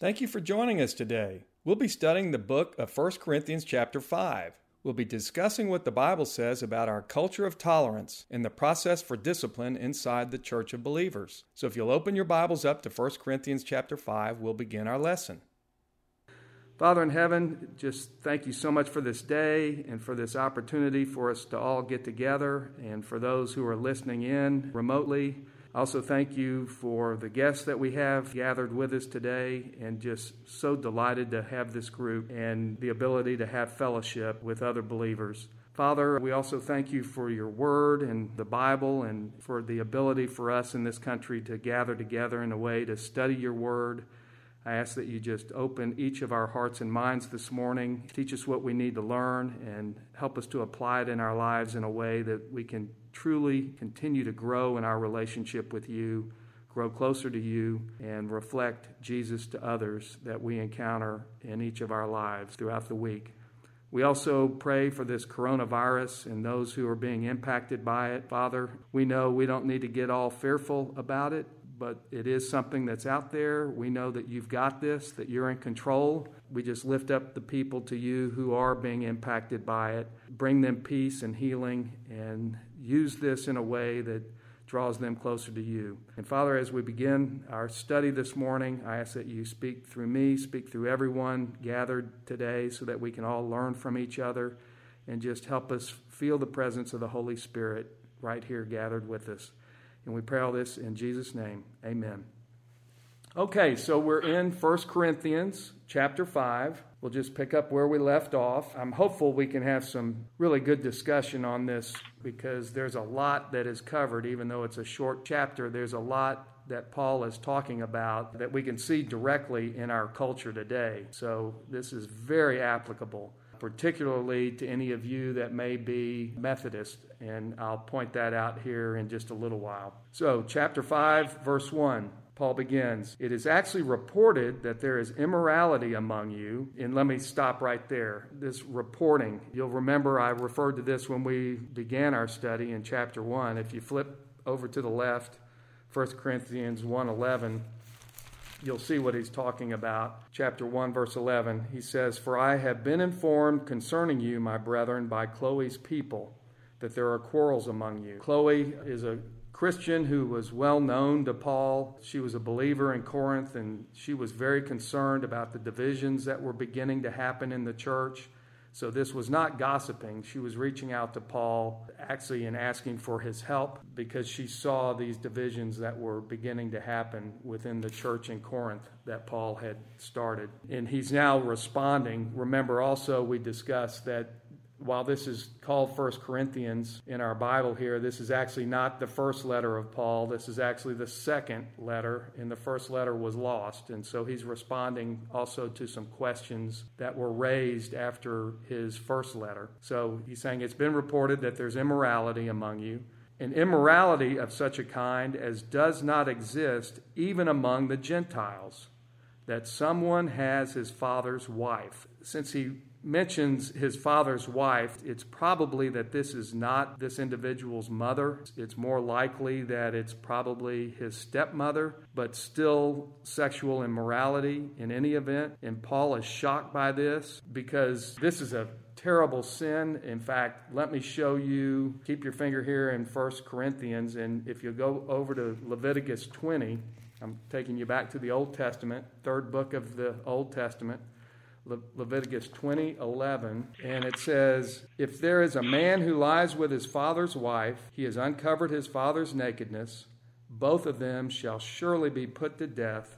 Thank you for joining us today. We'll be studying the book of 1 Corinthians, chapter 5. We'll be discussing what the Bible says about our culture of tolerance and the process for discipline inside the church of believers. So if you'll open your Bibles up to 1 Corinthians, chapter 5, we'll begin our lesson. Father in heaven, just thank you so much for this day and for this opportunity for us to all get together and for those who are listening in remotely. Also, thank you for the guests that we have gathered with us today, and just so delighted to have this group and the ability to have fellowship with other believers. Father, we also thank you for your word and the Bible and for the ability for us in this country to gather together in a way to study your word. I ask that you just open each of our hearts and minds this morning, teach us what we need to learn, and help us to apply it in our lives in a way that we can truly continue to grow in our relationship with you, grow closer to you, and reflect Jesus to others that we encounter in each of our lives throughout the week. We also pray for this coronavirus and those who are being impacted by it. Father, we know we don't need to get all fearful about it, but it is something that's out there. We know that you've got this, that you're in control. We just lift up the people to you who are being impacted by it. Bring them peace and healing and use this in a way that draws them closer to you. And Father, as we begin our study this morning, I ask that you speak through me, speak through everyone gathered today so that we can all learn from each other and just help us feel the presence of the Holy Spirit right here gathered with us. And we pray all this in Jesus' name. Amen. Okay, so we're in 1 Corinthians chapter 5. We'll just pick up where we left off. I'm hopeful we can have some really good discussion on this because there's a lot that is covered, even though it's a short chapter. There's a lot that Paul is talking about that we can see directly in our culture today. So this is very applicable, particularly to any of you that may be Methodist. And I'll point that out here in just a little while. So, chapter 5, verse 1. Paul begins, It is actually reported that there is immorality among you. And let me stop right there. This reporting, you'll remember I referred to this when we began our study in chapter 1. If you flip over to the left, 1 Corinthians 1:11, you'll see what he's talking about. Chapter 1 verse 11. He says, "For I have been informed concerning you, my brethren, by Chloe's people, that there are quarrels among you." Chloe is a Christian who was well known to Paul. She was a believer in Corinth and she was very concerned about the divisions that were beginning to happen in the church. So this was not gossiping. She was reaching out to Paul actually and asking for his help because she saw these divisions that were beginning to happen within the church in Corinth that Paul had started. And he's now responding. Remember also we discussed that while this is called First Corinthians in our Bible here, this is actually not the first letter of Paul. This is actually the second letter, and the first letter was lost. And so he's responding also to some questions that were raised after his first letter. So he's saying, It's been reported that there's immorality among you, an immorality of such a kind as does not exist even among the Gentiles, that someone has his father's wife. Since he mentions his father's wife, it's probably that this is not this individual's mother. It's more likely that it's probably his stepmother, but still sexual immorality in any event. And Paul is shocked by this because this is a terrible sin. In fact, let me show you, keep your finger here in First Corinthians, and if you go over to Leviticus 20, I'm taking you back to the Old Testament, third book of the Old Testament. Le- Leviticus 20 11, and it says, If there is a man who lies with his father's wife, he has uncovered his father's nakedness, both of them shall surely be put to death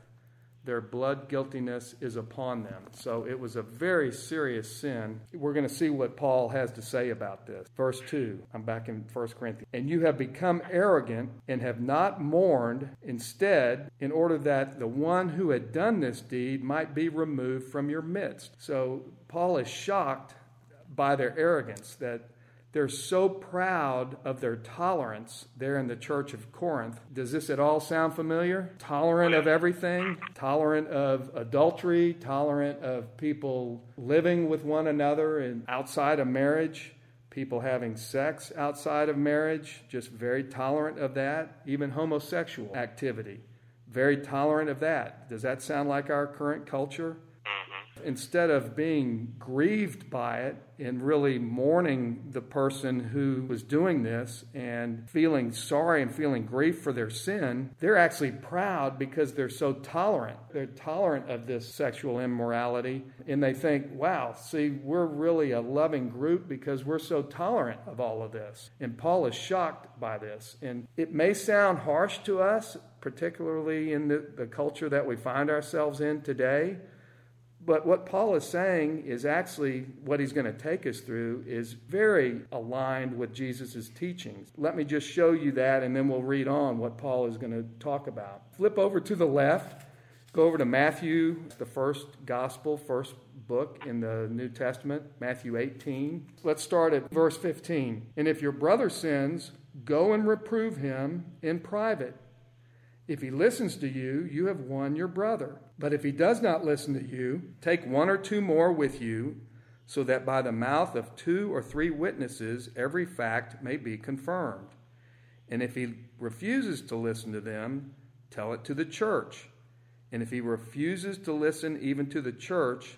their blood guiltiness is upon them. So it was a very serious sin. We're going to see what Paul has to say about this. Verse 2, I'm back in 1 Corinthians. And you have become arrogant and have not mourned, instead, in order that the one who had done this deed might be removed from your midst. So Paul is shocked by their arrogance that they're so proud of their tolerance there in the church of Corinth. Does this at all sound familiar? Tolerant of everything, tolerant of adultery, tolerant of people living with one another and outside of marriage, people having sex outside of marriage, just very tolerant of that, even homosexual activity very tolerant of that. Does that sound like our current culture? Instead of being grieved by it and really mourning the person who was doing this and feeling sorry and feeling grief for their sin, they're actually proud because they're so tolerant. They're tolerant of this sexual immorality and they think, wow, see, we're really a loving group because we're so tolerant of all of this. And Paul is shocked by this. And it may sound harsh to us, particularly in the, the culture that we find ourselves in today. But what Paul is saying is actually what he's going to take us through is very aligned with Jesus' teachings. Let me just show you that, and then we'll read on what Paul is going to talk about. Flip over to the left, go over to Matthew, the first gospel, first book in the New Testament, Matthew 18. Let's start at verse 15. And if your brother sins, go and reprove him in private. If he listens to you, you have won your brother. But if he does not listen to you, take one or two more with you, so that by the mouth of two or three witnesses every fact may be confirmed. And if he refuses to listen to them, tell it to the church. And if he refuses to listen even to the church,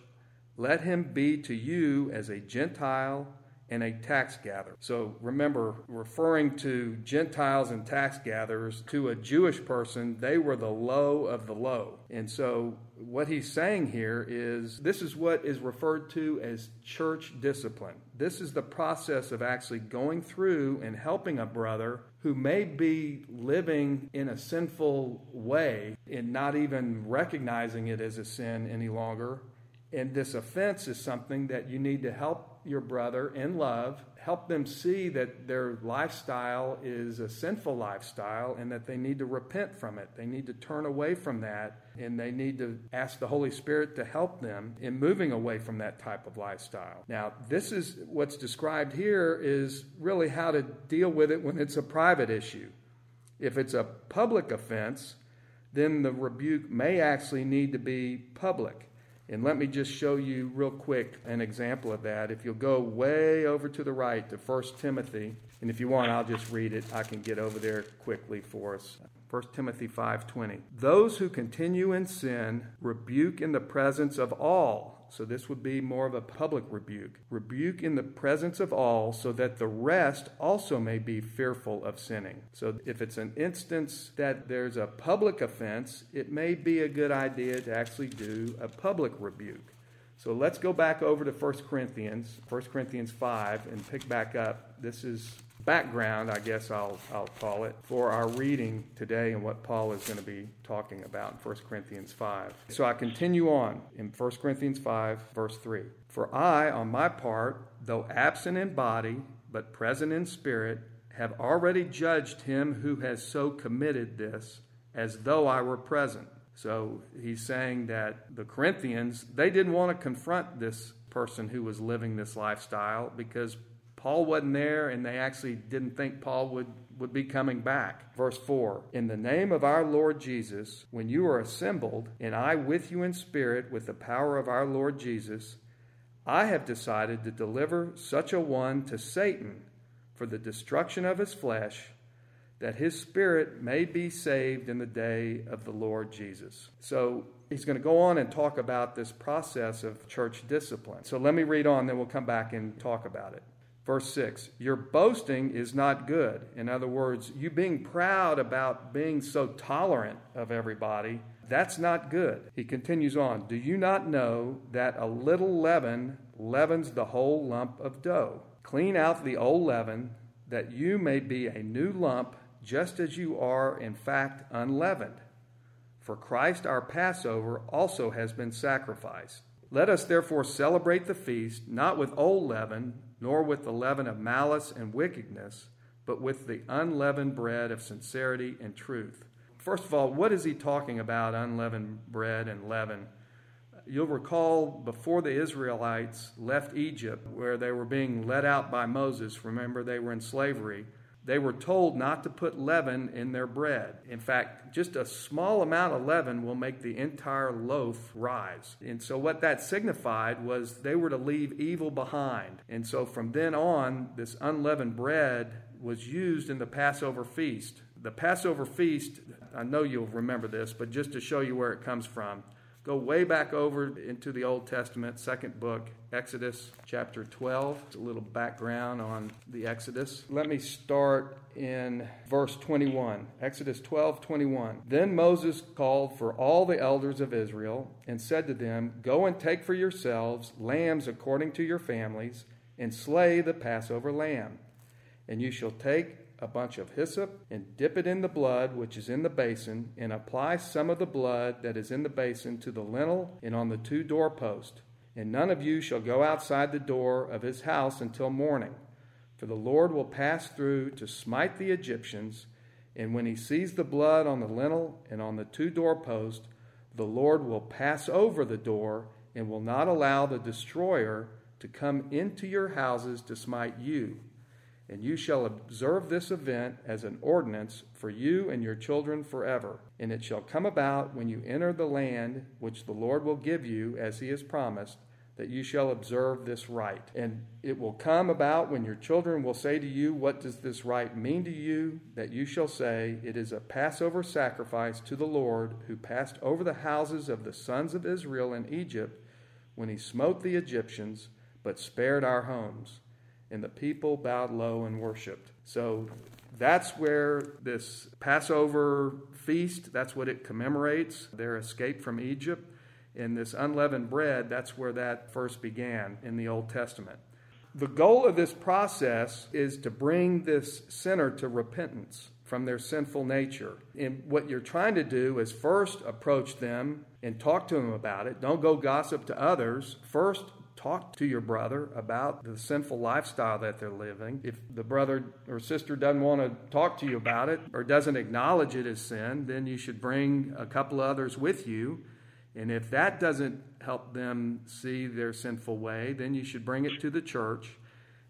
let him be to you as a Gentile and a tax gatherer. So remember, referring to Gentiles and tax gatherers to a Jewish person, they were the low of the low. And so what he's saying here is this is what is referred to as church discipline. This is the process of actually going through and helping a brother who may be living in a sinful way and not even recognizing it as a sin any longer. And this offense is something that you need to help your brother in love, help them see that their lifestyle is a sinful lifestyle and that they need to repent from it. They need to turn away from that and they need to ask the Holy Spirit to help them in moving away from that type of lifestyle. Now, this is what's described here is really how to deal with it when it's a private issue. If it's a public offense, then the rebuke may actually need to be public. And let me just show you real quick an example of that. If you'll go way over to the right to 1 Timothy, and if you want, I'll just read it. I can get over there quickly for us. 1 Timothy 5:20. Those who continue in sin rebuke in the presence of all so this would be more of a public rebuke. Rebuke in the presence of all, so that the rest also may be fearful of sinning. So if it's an instance that there's a public offense, it may be a good idea to actually do a public rebuke. So let's go back over to 1 Corinthians, 1 Corinthians 5, and pick back up. This is background, I guess I'll, I'll call it, for our reading today and what Paul is going to be talking about in 1 Corinthians 5. So I continue on in 1 Corinthians 5, verse 3. For I, on my part, though absent in body, but present in spirit, have already judged him who has so committed this, as though I were present. So he's saying that the Corinthians, they didn't want to confront this person who was living this lifestyle because Paul wasn't there, and they actually didn't think Paul would, would be coming back. Verse 4 In the name of our Lord Jesus, when you are assembled, and I with you in spirit, with the power of our Lord Jesus, I have decided to deliver such a one to Satan for the destruction of his flesh, that his spirit may be saved in the day of the Lord Jesus. So he's going to go on and talk about this process of church discipline. So let me read on, then we'll come back and talk about it. Verse 6 Your boasting is not good. In other words, you being proud about being so tolerant of everybody, that's not good. He continues on Do you not know that a little leaven leavens the whole lump of dough? Clean out the old leaven, that you may be a new lump, just as you are, in fact, unleavened. For Christ our Passover also has been sacrificed. Let us therefore celebrate the feast, not with old leaven, nor with the leaven of malice and wickedness, but with the unleavened bread of sincerity and truth. First of all, what is he talking about, unleavened bread and leaven? You'll recall before the Israelites left Egypt, where they were being led out by Moses, remember they were in slavery they were told not to put leaven in their bread. In fact, just a small amount of leaven will make the entire loaf rise. And so, what that signified was they were to leave evil behind. And so, from then on, this unleavened bread was used in the Passover feast. The Passover feast, I know you'll remember this, but just to show you where it comes from, Go way back over into the Old Testament, second book, Exodus chapter 12. It's a little background on the Exodus. Let me start in verse 21. Exodus 12, 21. Then Moses called for all the elders of Israel and said to them, Go and take for yourselves lambs according to your families, and slay the Passover lamb. And you shall take a bunch of hyssop and dip it in the blood which is in the basin, and apply some of the blood that is in the basin to the lintel and on the two doorposts. And none of you shall go outside the door of his house until morning. For the Lord will pass through to smite the Egyptians, and when he sees the blood on the lintel and on the two doorposts, the Lord will pass over the door and will not allow the destroyer to come into your houses to smite you. And you shall observe this event as an ordinance for you and your children forever. And it shall come about when you enter the land which the Lord will give you, as he has promised, that you shall observe this rite. And it will come about when your children will say to you, What does this rite mean to you? That you shall say, It is a Passover sacrifice to the Lord, who passed over the houses of the sons of Israel in Egypt when he smote the Egyptians, but spared our homes and the people bowed low and worshiped. So that's where this Passover feast, that's what it commemorates, their escape from Egypt. And this unleavened bread, that's where that first began in the Old Testament. The goal of this process is to bring this sinner to repentance from their sinful nature. And what you're trying to do is first approach them and talk to them about it. Don't go gossip to others. First, talk to your brother about the sinful lifestyle that they're living. If the brother or sister doesn't want to talk to you about it or doesn't acknowledge it as sin, then you should bring a couple others with you. And if that doesn't help them see their sinful way, then you should bring it to the church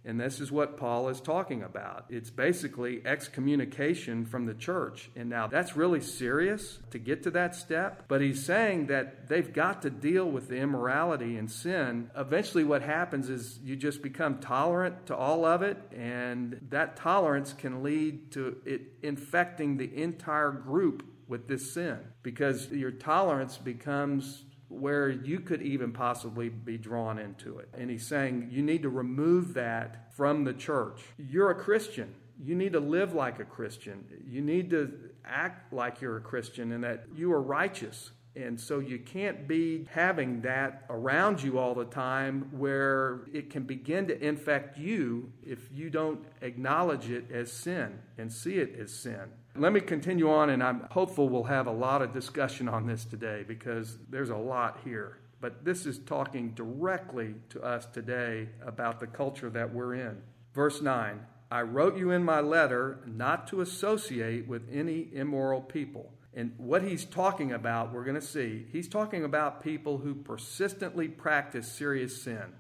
and this is what Paul is talking about. It's basically excommunication from the church. And now that's really serious to get to that step. But he's saying that they've got to deal with the immorality and sin. Eventually, what happens is you just become tolerant to all of it. And that tolerance can lead to it infecting the entire group with this sin because your tolerance becomes where you could even possibly be drawn into it. And he's saying you need to remove that from the church. You're a Christian. You need to live like a Christian. You need to act like you're a Christian and that you are righteous. And so you can't be having that around you all the time where it can begin to infect you if you don't acknowledge it as sin and see it as sin. Let me continue on, and I'm hopeful we'll have a lot of discussion on this today because there's a lot here. But this is talking directly to us today about the culture that we're in. Verse 9 I wrote you in my letter not to associate with any immoral people. And what he's talking about, we're going to see, he's talking about people who persistently practice serious sin.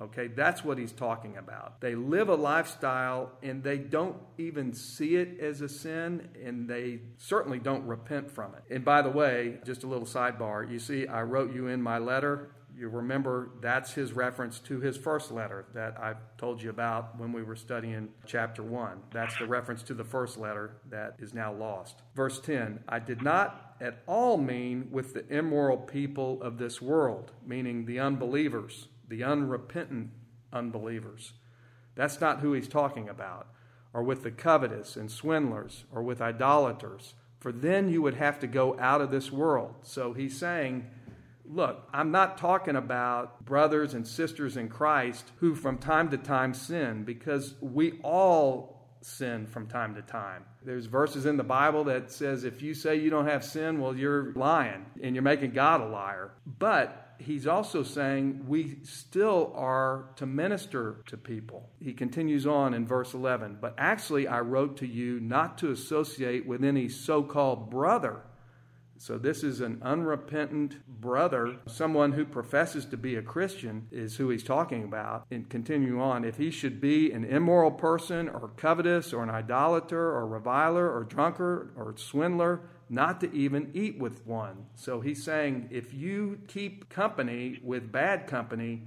Okay, that's what he's talking about. They live a lifestyle and they don't even see it as a sin and they certainly don't repent from it. And by the way, just a little sidebar, you see, I wrote you in my letter. You remember that's his reference to his first letter that I told you about when we were studying chapter 1. That's the reference to the first letter that is now lost. Verse 10 I did not at all mean with the immoral people of this world, meaning the unbelievers the unrepentant unbelievers. That's not who he's talking about. Or with the covetous and swindlers, or with idolaters, for then you would have to go out of this world. So he's saying, Look, I'm not talking about brothers and sisters in Christ who from time to time sin, because we all sin from time to time. There's verses in the Bible that says if you say you don't have sin, well, you're lying and you're making God a liar. But he's also saying we still are to minister to people. He continues on in verse 11, but actually I wrote to you not to associate with any so called brother. So, this is an unrepentant brother, someone who professes to be a Christian, is who he's talking about. And continue on, if he should be an immoral person, or covetous, or an idolater, or reviler, or drunkard, or swindler, not to even eat with one. So he's saying if you keep company with bad company,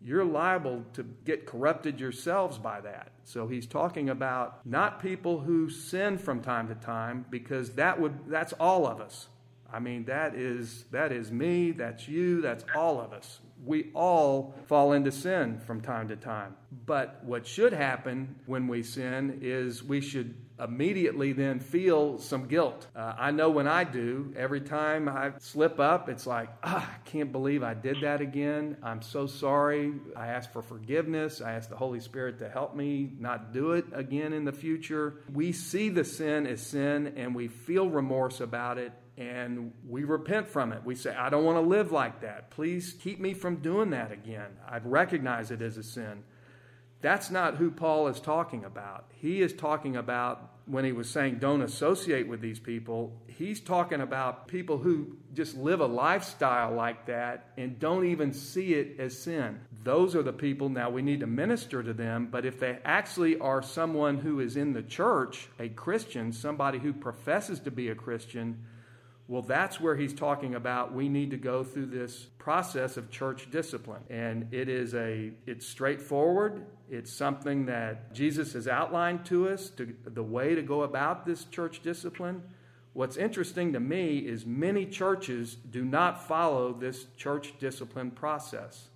you're liable to get corrupted yourselves by that. So he's talking about not people who sin from time to time because that would that's all of us. I mean that is that is me, that's you, that's all of us we all fall into sin from time to time. But what should happen when we sin is we should immediately then feel some guilt. Uh, I know when I do, every time I slip up, it's like, ah, I can't believe I did that again. I'm so sorry. I ask for forgiveness. I ask the Holy Spirit to help me not do it again in the future. We see the sin as sin and we feel remorse about it and we repent from it. We say, I don't want to live like that. Please keep me from doing that again. I recognize it as a sin. That's not who Paul is talking about. He is talking about, when he was saying don't associate with these people, he's talking about people who just live a lifestyle like that and don't even see it as sin. Those are the people, now we need to minister to them, but if they actually are someone who is in the church, a Christian, somebody who professes to be a Christian, well, that's where he's talking about we need to go through this process of church discipline. And it is a it's straightforward. It's something that Jesus has outlined to us to the way to go about this church discipline. What's interesting to me is many churches do not follow this church discipline process.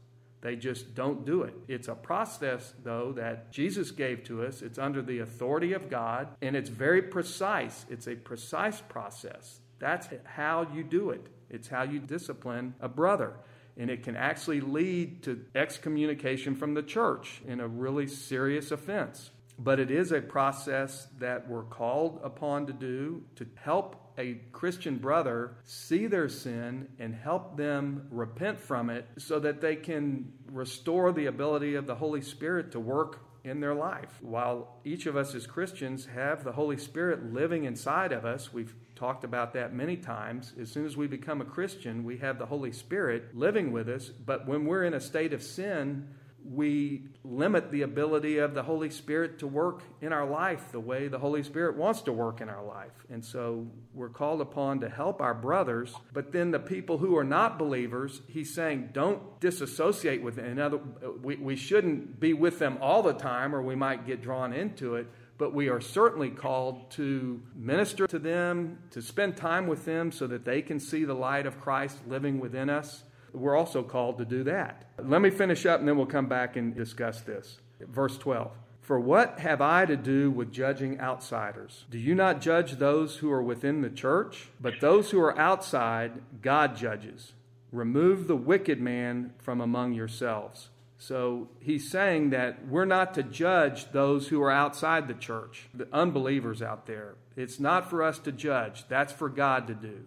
They just don't do it. It's a process, though, that Jesus gave to us. It's under the authority of God, and it's very precise. It's a precise process. That's how you do it. It's how you discipline a brother. And it can actually lead to excommunication from the church in a really serious offense. But it is a process that we're called upon to do to help a Christian brother see their sin and help them repent from it so that they can restore the ability of the Holy Spirit to work in their life. While each of us as Christians have the Holy Spirit living inside of us, we've talked about that many times. As soon as we become a Christian, we have the Holy Spirit living with us. But when we're in a state of sin, we limit the ability of the Holy Spirit to work in our life the way the Holy Spirit wants to work in our life. And so we're called upon to help our brothers. But then the people who are not believers, he's saying, don't disassociate with them. In other, we, we shouldn't be with them all the time or we might get drawn into it but we are certainly called to minister to them, to spend time with them so that they can see the light of Christ living within us. We're also called to do that. Let me finish up and then we'll come back and discuss this. Verse 12. For what have I to do with judging outsiders? Do you not judge those who are within the church? But those who are outside, God judges. Remove the wicked man from among yourselves. So he's saying that we're not to judge those who are outside the church, the unbelievers out there. It's not for us to judge, that's for God to do.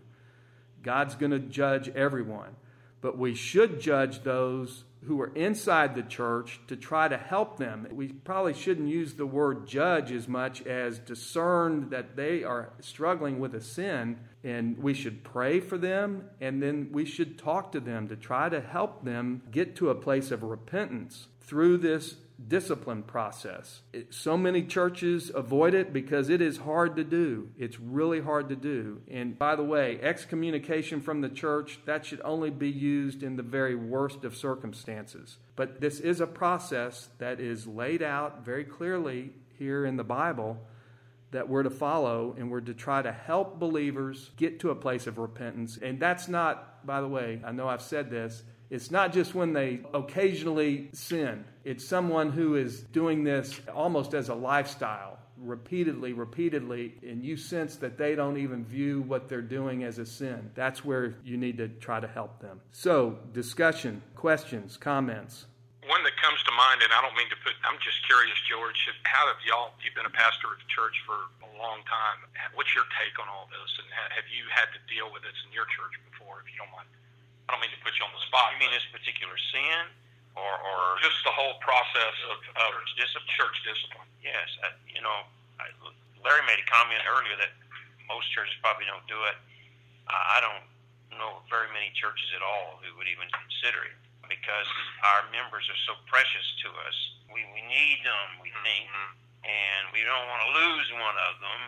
God's going to judge everyone. But we should judge those who are inside the church to try to help them. We probably shouldn't use the word judge as much as discern that they are struggling with a sin, and we should pray for them, and then we should talk to them to try to help them get to a place of repentance through this discipline process. It, so many churches avoid it because it is hard to do. It's really hard to do. And by the way, excommunication from the church, that should only be used in the very worst of circumstances. But this is a process that is laid out very clearly here in the Bible that we're to follow and we're to try to help believers get to a place of repentance. And that's not, by the way, I know I've said this, it's not just when they occasionally sin, it's someone who is doing this almost as a lifestyle, repeatedly, repeatedly, and you sense that they don't even view what they're doing as a sin. That's where you need to try to help them. So, discussion, questions, comments. One that comes to mind, and I don't mean to put, I'm just curious, George, how have y'all, you've been a pastor of the church for a long time. What's your take on all this? And have you had to deal with this in your church before, if you don't mind? I don't mean to put you on the spot. You mean this particular sin, or, or just the whole process of, of church discipline? Church discipline. Yes, I, you know, I, Larry made a comment earlier that most churches probably don't do it. I, I don't know very many churches at all who would even consider it because our members are so precious to us. We we need them, we think, and we don't want to lose one of them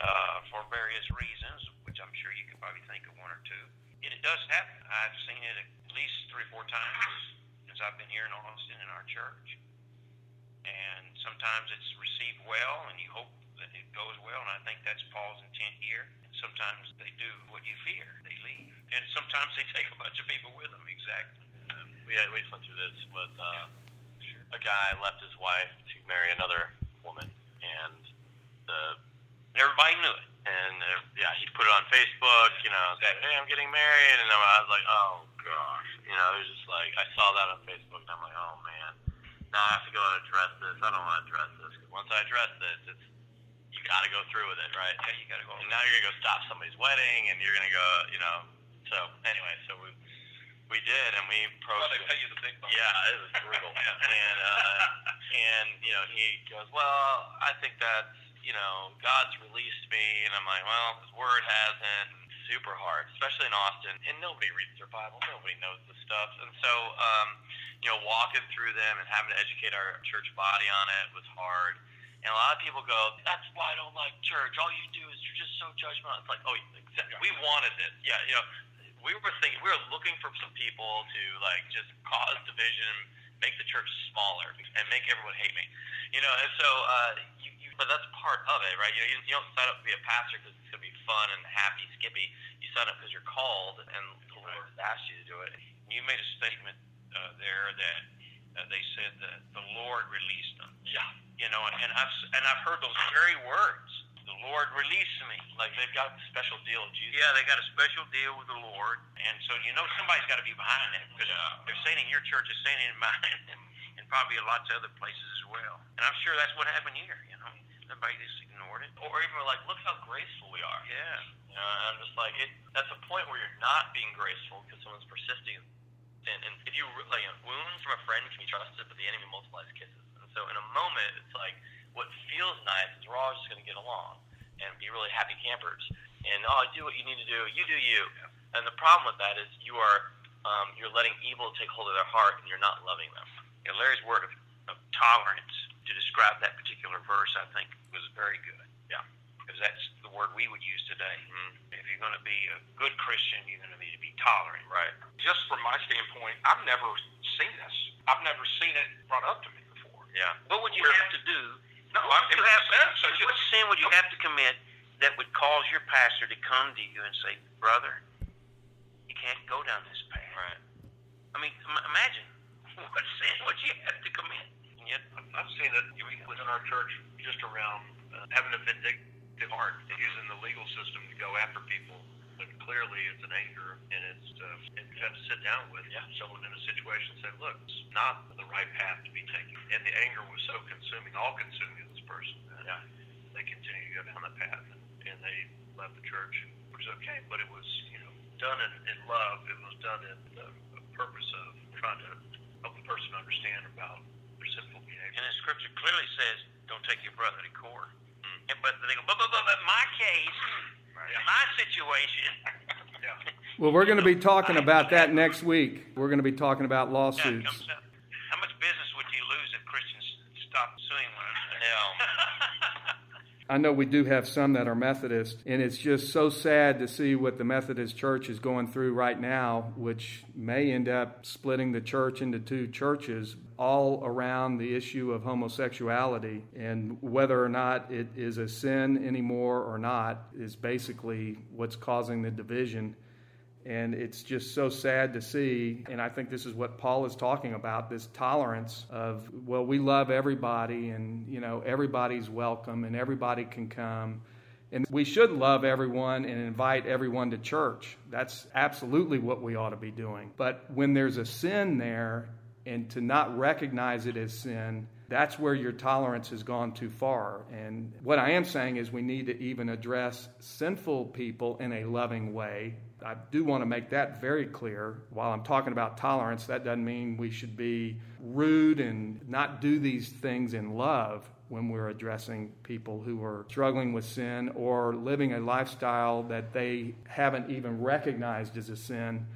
uh, for various reasons, which I'm sure you could probably think of one or two. And it does happen. I've seen it at least three or four times since I've been here in Austin in our church. And sometimes it's received well, and you hope that it goes well, and I think that's Paul's intent here. And sometimes they do what you fear, they leave. And sometimes they take a bunch of people with them, exactly. We, had, we just went through this with uh, a guy left his wife to marry another woman, and the everybody knew it. And uh, yeah, he put it on Facebook, you know, said, "Hey, I'm getting married," and I was like, "Oh gosh," you know, it was just like I saw that on Facebook, and I'm like, "Oh man, now I have to go and address this. I don't want to address this because once I address this, it's you got to go through with it, right? Yeah, you got to go. And now you're gonna go stop somebody's wedding, and you're gonna go, you know. So anyway, so we we did, and we approached. Well, they pay you the big bucks. Yeah, it was brutal. and uh, and you know, he goes, "Well, I think that's you know, God's released me," and I'm like, "Well, His Word hasn't." Super hard, especially in Austin, and nobody reads their Bible. Nobody knows this stuff, and so um, you know, walking through them and having to educate our church body on it was hard. And a lot of people go, "That's why I don't like church. All you do is you're just so judgmental." It's like, oh, exactly. we wanted this. Yeah, you know, we were thinking we were looking for some people to like just cause division, make the church smaller, and make everyone hate me. You know, and so uh, you, you, but that's part of it, right? You know, you, you don't sign up to be a pastor because it's gonna be fun and happy, skippy. You sign up because you're called, and the Lord has asked you to do it. You made a statement uh, there that uh, they said that the Lord released them. Yeah. You know, and I've and I've heard those very words. The Lord released me. Like they've got a special deal with Jesus. Yeah, they got a special deal with the Lord, and so you know somebody's got to be behind that because Yeah. they're saying in your church, they're saying in mine, and, and probably lots of other places as well. And I'm sure that's what happened here. You know, everybody just ignored it. Or even like, look how graceful we are. Yeah. You know, and I'm just like, it. That's a point where you're not being graceful because someone's persisting. And, and if you like, you know, wounds from a friend can be trusted, but the enemy multiplies kisses. And so in a moment, it's like what feels nice is we're all just going to get along and be really happy campers. And oh, do what you need to do. You do you. And the problem with that is you are um, you're letting evil take hold of their heart, and you're not loving them. Yeah, Larry's word of, of tolerance to describe that particular verse, I think, was very good. Yeah. Because that's the word we would use today. Mhm. If you're going to be a good Christian, you're going to need to be tolerant. Right. Just from my standpoint, I've never seen this. I've never seen it brought up to me before. Yeah. But what would you Where- have to do? No, what I've you never have, said such a what sin would you have to commit that would cause your pastor to come to you and say, "Brother, you can't go down this path." Right. I mean, imagine what sin would you have to commit? And yet, I've seen it within our church just around uh, having a vindictive heart, using the legal system to go after people. But clearly, it's an anger, and it's uh, and you have to sit down with Yeah. someone in a situation and say, "Look, it's not the right path to be taken." And the anger was so consuming, all consuming to this person. that Yeah. They continued to go down that path, and, and they left the church, which is okay. But it was, you know, done in, in love. It was done in the, the purpose of trying to help the person understand about their sinful behavior. And the scripture clearly says, "Don't take your brother to court." Mm. And, but they go, "But, but, but, but my case, My situation." Yeah. Well, we're going to be talking about that next week. We're going to be talking about lawsuits. comes up. How much business would you lose if Christians stopped suing one another? I know we do have some that are Methodist, and it's just so sad to see what the Methodist Church is going through right now, which may end up splitting the church into two churches, all around the issue of homosexuality. And whether or not it is a sin anymore or not is basically what's causing the division. And it's just so sad to see. And I think this is what Paul is talking about this tolerance of, well, we love everybody and, you know, everybody's welcome and everybody can come. And we should love everyone and invite everyone to church. That's absolutely what we ought to be doing. But when there's a sin there and to not recognize it as sin, that's where your tolerance has gone too far. And what I am saying is we need to even address sinful people in a loving way. I do want to make that very clear. While I'm talking about tolerance, that doesn't mean we should be rude and not do these things in love when we're addressing people who are struggling with sin or living a lifestyle that they haven't even recognized as a sin.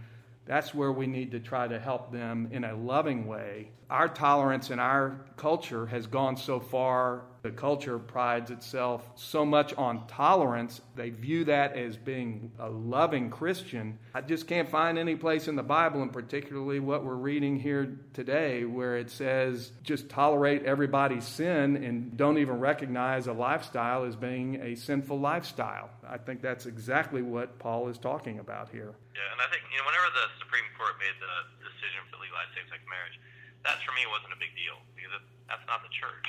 That's where we need to try to help them in a loving way. Our tolerance in our culture has gone so far The culture prides itself so much on tolerance, they view that as being a loving Christian. I just can't find any place in the Bible, and particularly what we're reading here today, where it says just tolerate everybody's sin and don't even recognize a lifestyle as being a sinful lifestyle. I think that's exactly what Paul is talking about here. Yeah, and I think you know whenever the Supreme Court made the decision to legalize same-sex marriage, that for me wasn't a big deal because that's not the church,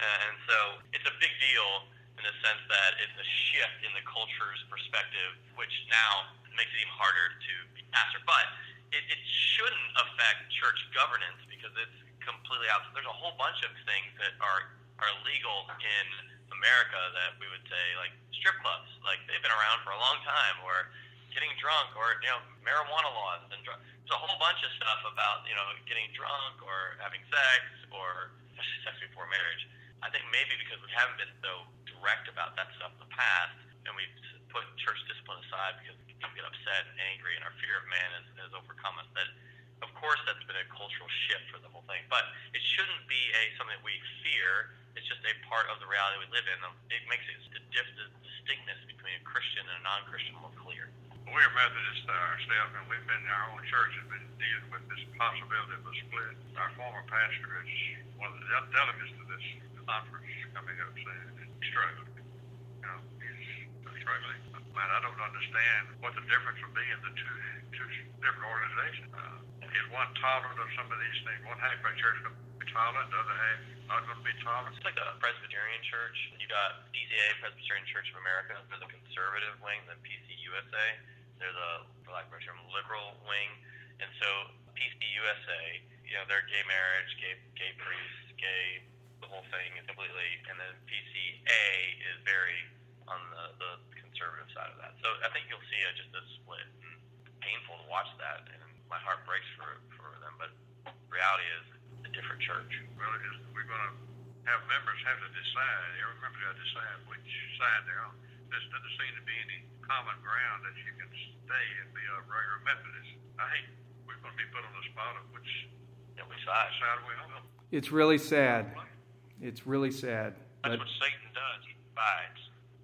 Uh, and so it's a big deal in the sense that it's a shift in the culture's perspective, which now makes it even harder to be pastor. But it, it shouldn't affect church governance because it's completely out. There's a whole bunch of things that are are legal in America that we would say like strip clubs, like they've been around for a long time, or getting drunk or you know marijuana laws and dr- there's a whole bunch of stuff about you know getting drunk or having sex or sex before marriage. I think maybe because we haven't been so direct about that stuff in the past, and we've put church discipline aside because people get upset and angry, and our fear of man has, has overcome us. That of course that's been a cultural shift for the whole thing, but it shouldn't be a something that we fear. It's just a part of the reality we live in. It makes it the, the distinctness between a Christian and a non-Christian more clear we're Methodists ourselves, and we've been, our own church has been dealing with this possibility of a split. Our former pastor is one of the delegates to this conference coming up soon, struggling. You know, he's struggling. Man, I don't understand what the difference would be in the two, two different organizations. Uh, is one tolerant of some of these things? One half of our church going to be tolerant, the other half not going to be tolerant. It's like the Presbyterian Church. You got PCA, Presbyterian Church of America, there's a conservative wing, then PCUSA there's a, for lack of a term, liberal wing, and so PCUSA, you know, their gay marriage, gay gay priests, gay the whole thing is completely, and then PCA is very on the, the conservative side of that. So I think you'll see a, just a split. And painful to watch that, and my heart breaks for for them. But reality is a different church. Well, it is, we're going to have members have to decide. Every member has got to decide which side they're on. There doesn't seem to be any common ground that you can stay and be a regular Methodist. I hate we're going to be put on the spot of which, yeah, which side, side we on. It's really sad. It's really sad. That's what Satan does. He divides.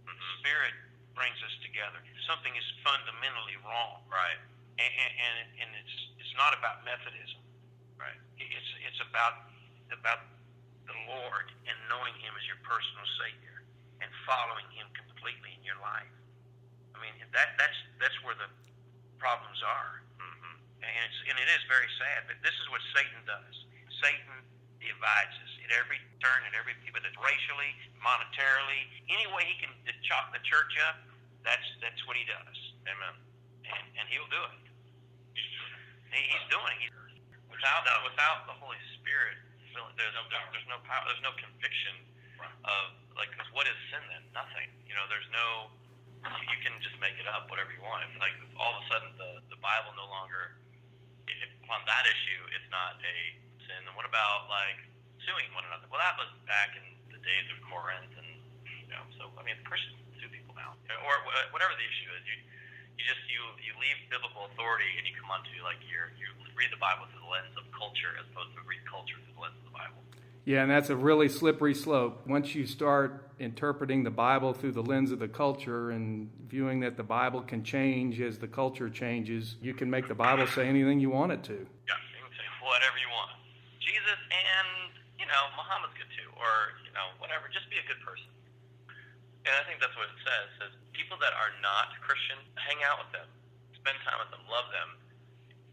Mm-hmm. Spirit brings us together. Something is fundamentally wrong, right? And and, and it's it's not about Methodism, right? It's it's about about the Lord and knowing Him as your personal Savior and following Him completely in your life. I mean, that that's that's where the problems are, mm-hmm. and it's and it is very sad. But this is what Satan does. Satan divides us at every turn, at every whether it's racially, monetarily, any way he can chop the church up. That's that's what he does. Amen. And and he'll do it. He, he's doing it. Without without the Holy Spirit, there's no there's no power, there's no conviction of like because what is sin then? Nothing. You know, there's no you can just make it up whatever you want. Like all of a sudden the the Bible no longer if on that issue it's not a About like suing one another? Well, that was back in the days of Corinth, and you know, so I mean, Christians sue people now, or whatever the issue is. You you just you you leave biblical authority and you come onto like your you read the Bible through the lens of culture as opposed to read culture through the lens of the Bible. Yeah, and that's a really slippery slope. Once you start interpreting the Bible through the lens of the culture and viewing that the Bible can change as the culture changes, you can make the Bible say anything you want it to. Yeah, you can say whatever you. Jesus and, you know, Muhammad's good too, or, you know, whatever. Just be a good person. And I think that's what it says. It says people that are not Christian, hang out with them, spend time with them, love them.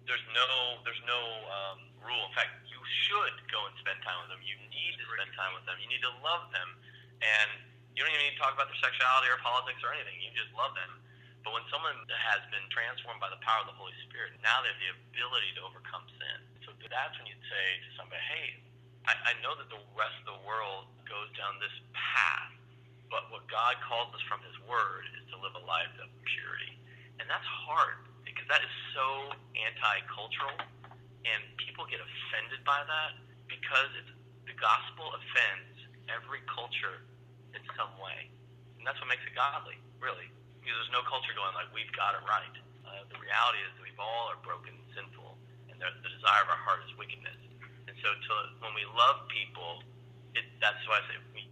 There's no, there's no um, rule. In fact, you should go and spend time with them. You need to spend time with them. You need to love them. And you don't even need to talk about their sexuality or politics or anything. You just love them. But when someone has been transformed by the power of the Holy Spirit, now they have the ability to overcome sin. That's when you'd say to somebody, hey, I, I know that the rest of the world goes down this path, but what God calls us from His Word is to live a life of purity. And that's hard because that is so anti cultural and people get offended by that because it's, the gospel offends every culture in some way. And that's what makes it godly, really. Because there's no culture going like, we've got it right. Uh, the reality is that we've all are broken the, the desire of our heart is wickedness. And so to, when we love people, it, that's why I say we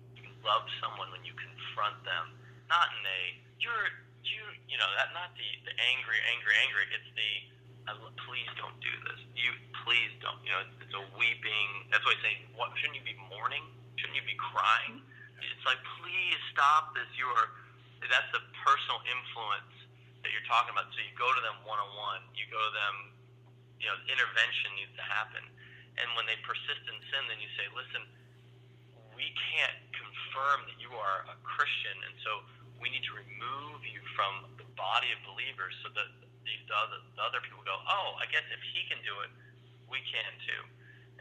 love someone when you confront them, not in a you're you you know that not the the angry angry angry. It's the please don't do this. You please don't. You know, it's a weeping. That's why I say, what shouldn't you be mourning? Shouldn't you be crying? It's like, please stop this. You are. That's the personal influence that you're talking about. So you go to them one on one. You go to them. You know, intervention needs to happen. And when they persist in sin, then you say, listen, we can't confirm that you are a Christian, and so we need to remove you from the body of believers so that the, the, other, the other people go, oh, I guess if he can do it, we can too.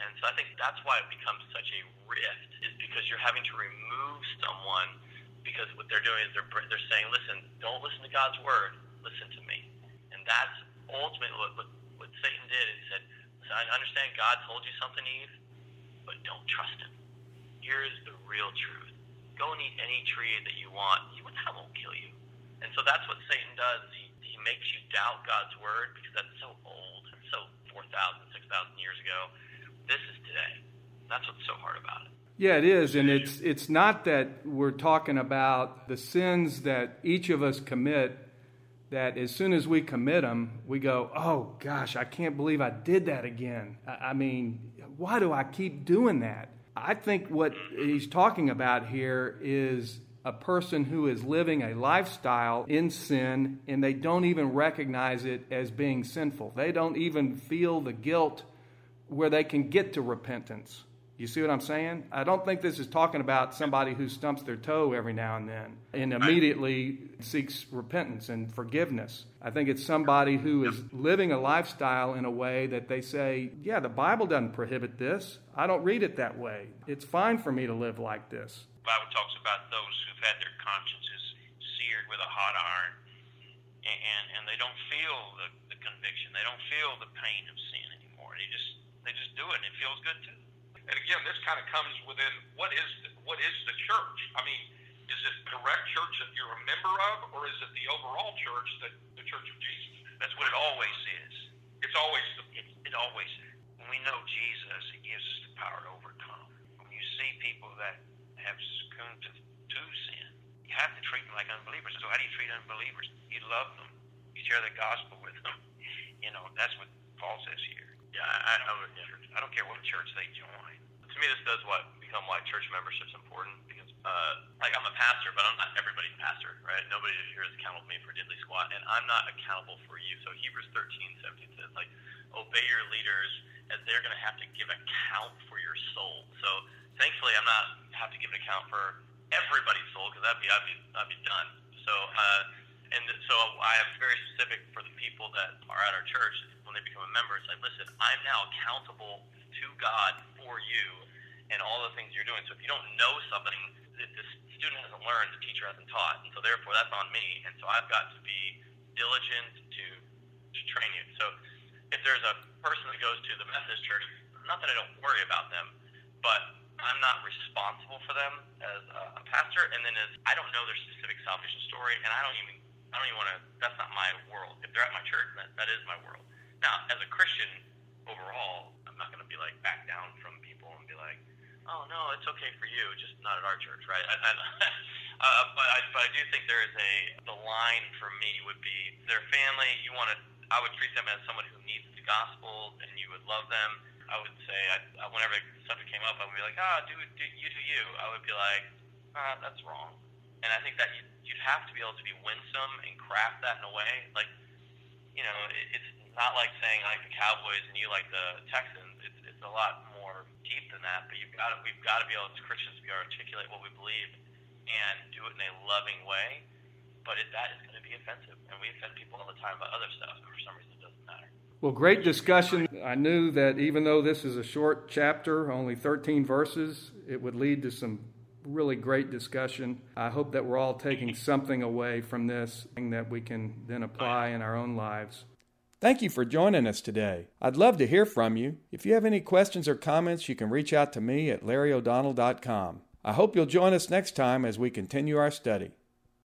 And so I think that's why it becomes such a rift, is because you're having to remove someone because what they're doing is they're, they're saying, listen, don't listen to God's word, listen to me. And that's ultimately what, what, what Satan did. He said, I understand God told you something, Eve, but don't trust him. Here's the real truth. Go and eat any tree that you want. He, That won't kill you. And so that's what Satan does. He makes you doubt God's word because that's so old, so 4,000, 6,000 years ago. This is today. That's what's so hard about it. Yeah, it is, and it's it's not that we're talking about the sins that each of us commit. That as soon as we commit them, we go, "Oh gosh, I can't believe I did that again." I mean, why do I keep doing that? I think what he's talking about here is a person who is living a lifestyle in sin and they don't even recognize it as being sinful. They don't even feel the guilt where they can get to repentance. You see what I'm saying? I don't think this is talking about somebody who stumps their toe every now and then and immediately seeks repentance and forgiveness. I think it's somebody who is living a lifestyle in a way that they say, yeah, the Bible doesn't prohibit this. I don't read it that way. It's fine for me to live like this. The Bible talks about those who've had their consciences seared with a hot iron, and and, they don't feel the, the conviction. They don't feel the pain of sin anymore. They just they just do it, and it feels good too. And again, this kind of comes within what is the, what is the church? I mean, is it the direct church that you're a member of, or is it the overall church that the Church of Jesus? That's what it always is. It's always the, it, it always. When we know Jesus, it gives us the power to overcome. When you see people that have succumbed to, to sin. You have to treat them like unbelievers. So how do you treat unbelievers? You love them. You share the gospel with them. You know, that's what Paul says here. I, I, would. I don't care what church they join. To me, this does what become why church membership is important because, uh, like, I'm a pastor, but I'm not everybody's pastor, right? Nobody here is accountable to me for diddly squat, and I'm not accountable for you. So Hebrews 13, 17 says, like, obey your leaders as they're going to have to give account for your soul. So thankfully, I'm not have to give an account for everybody's soul because that'd be I'd be I'd be done. So uh, and so I am very specific for the people that are at our church when they become a member. It's like, listen, I'm now accountable to God for you and all the things you're doing. So if you don't know something that the student hasn't learned, the teacher hasn't taught, and so therefore that's on me. And so I've got to be diligent to to train you. So if there's a person that goes to the Methodist church, not that I don't worry about them, but I'm not responsible for them as a pastor, and then as I don't know their specific salvation story, and I don't even I don't even want to. That's not my world. If they're at my church, that that is my world. Now, as a Christian overall, I'm not going to be like back down from people and be like, oh no, it's okay for you, just not at our church, right? I, I, uh, but I but I do think there is a the line for me would be their family. You want to. I would treat them as someone who needs the gospel, and you would love them I would say, I, whenever the subject came up, I would be like, ah, do, do you do you. I would be like, ah, that's wrong. And I think that you'd, you'd have to be able to be winsome and craft that in a way. Like, you know, it, it's not like saying I like the Cowboys and you like the Texans. It's, it's a lot more deep than that. But you've got to, we've got to be able, as Christians, to be articulate what we believe and do it in a loving way. But it, that is going to be offensive, and we offend people all the time about other stuff. For some reason, it doesn't matter. Well, great discussion. I knew that even though this is a short chapter, only 13 verses, it would lead to some really great discussion. I hope that we're all taking something away from this that we can then apply in our own lives. Thank you for joining us today. I'd love to hear from you. If you have any questions or comments, you can reach out to me at larryo'donnell.com. I hope you'll join us next time as we continue our study.